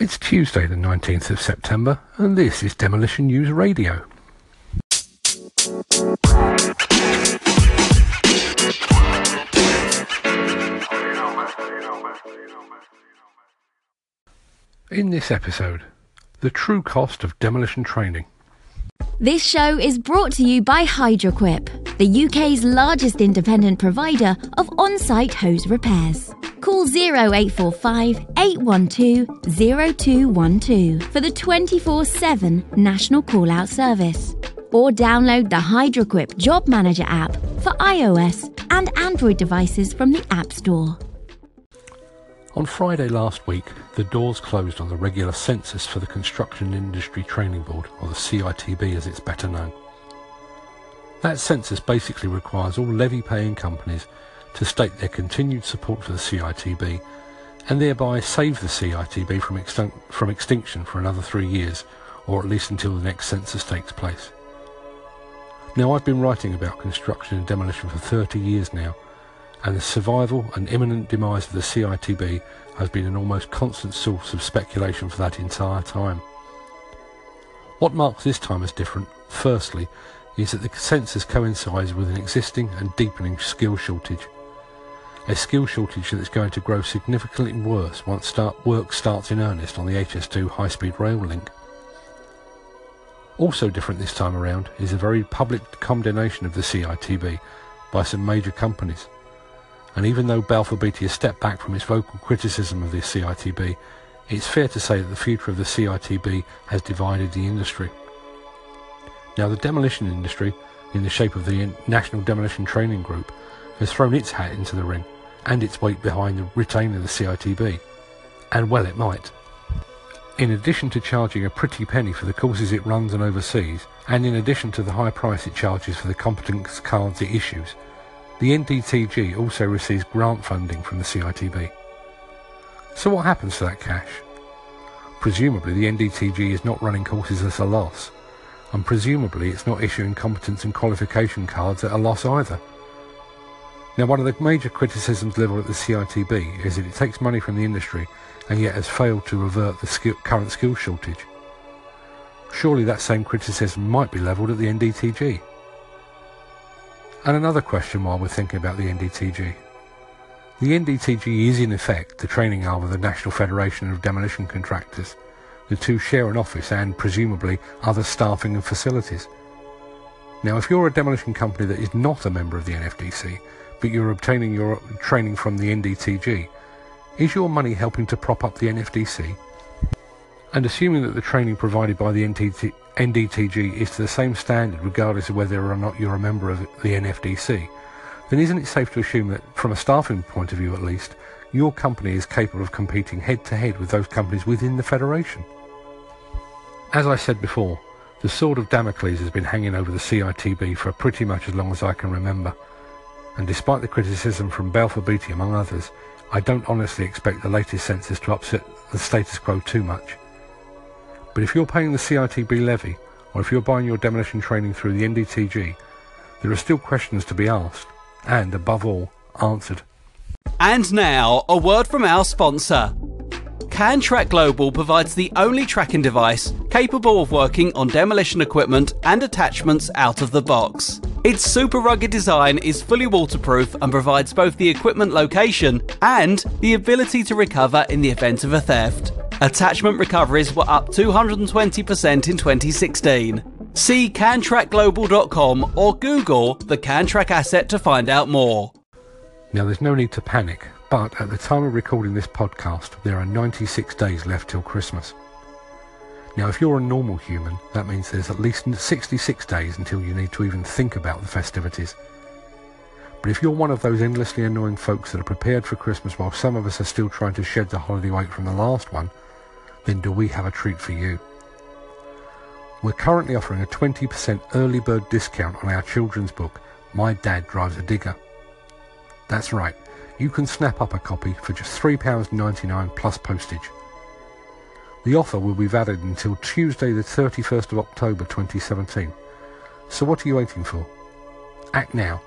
It's Tuesday, the 19th of September, and this is Demolition News Radio. In this episode, the true cost of demolition training. This show is brought to you by Hydroquip, the UK's largest independent provider of on site hose repairs. Call 0845 812 0212 for the 24 7 national call out service. Or download the Hydroquip Job Manager app for iOS and Android devices from the App Store. On Friday last week, the doors closed on the regular census for the Construction Industry Training Board, or the CITB as it's better known. That census basically requires all levy paying companies to state their continued support for the CITB and thereby save the CITB from, extin- from extinction for another three years, or at least until the next census takes place. Now, I've been writing about construction and demolition for 30 years now, and the survival and imminent demise of the CITB has been an almost constant source of speculation for that entire time. What marks this time as different, firstly, is that the census coincides with an existing and deepening skill shortage. A skill shortage that's going to grow significantly worse once start work starts in earnest on the HS2 high-speed rail link. Also different this time around is a very public condemnation of the CITB by some major companies and even though Balfour Beatty has stepped back from its vocal criticism of the CITB, it's fair to say that the future of the CITB has divided the industry. Now the demolition industry, in the shape of the National Demolition Training Group, has thrown its hat into the ring and its weight behind the retaining of the CITB. And well it might. In addition to charging a pretty penny for the courses it runs and oversees, and in addition to the high price it charges for the competence cards it issues, the NDTG also receives grant funding from the CITB. So what happens to that cash? Presumably the NDTG is not running courses at a loss, and presumably it's not issuing competence and qualification cards at a loss either. Now one of the major criticisms levelled at the CITB is that it takes money from the industry and yet has failed to revert the skill, current skill shortage. Surely that same criticism might be levelled at the NDTG. And another question while we're thinking about the NDTG. The NDTG is in effect the training arm of the National Federation of Demolition Contractors. The two share an office and, presumably, other staffing and facilities. Now, if you're a demolition company that is not a member of the NFDC, but you're obtaining your training from the NDTG, is your money helping to prop up the NFDC? And assuming that the training provided by the NDTG is to the same standard regardless of whether or not you're a member of the NFDC, then isn't it safe to assume that, from a staffing point of view at least, your company is capable of competing head to head with those companies within the Federation? As I said before, the sword of Damocles has been hanging over the CITB for pretty much as long as I can remember, and despite the criticism from Balfour Beatty among others, I don't honestly expect the latest census to upset the status quo too much. But if you're paying the CITB levy, or if you're buying your demolition training through the NDTG, there are still questions to be asked, and above all, answered. And now, a word from our sponsor. CanTrack Global provides the only tracking device capable of working on demolition equipment and attachments out of the box. Its super rugged design is fully waterproof and provides both the equipment location and the ability to recover in the event of a theft. Attachment recoveries were up 220% in 2016. See cantrackglobal.com or Google the CanTrack asset to find out more. Now, there's no need to panic, but at the time of recording this podcast, there are 96 days left till Christmas. Now, if you're a normal human, that means there's at least 66 days until you need to even think about the festivities. But if you're one of those endlessly annoying folks that are prepared for Christmas while some of us are still trying to shed the holiday weight from the last one, then do we have a treat for you. We're currently offering a 20% early bird discount on our children's book, My Dad Drives a Digger. That's right, you can snap up a copy for just £3.99 plus postage. The offer will be valid until Tuesday the 31st of October 2017. So what are you waiting for? Act now.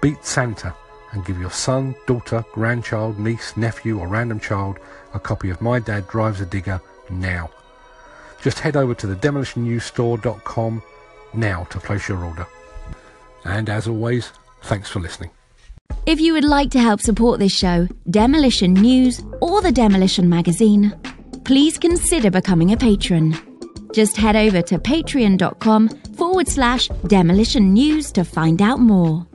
Beat Santa and give your son, daughter, grandchild, niece, nephew, or random child a copy of My Dad Drives a Digger now. Just head over to the demolitionnewsstore.com now to place your order. And as always, thanks for listening. If you would like to help support this show, Demolition News, or the Demolition Magazine, please consider becoming a patron. Just head over to patreon.com forward slash demolition news to find out more.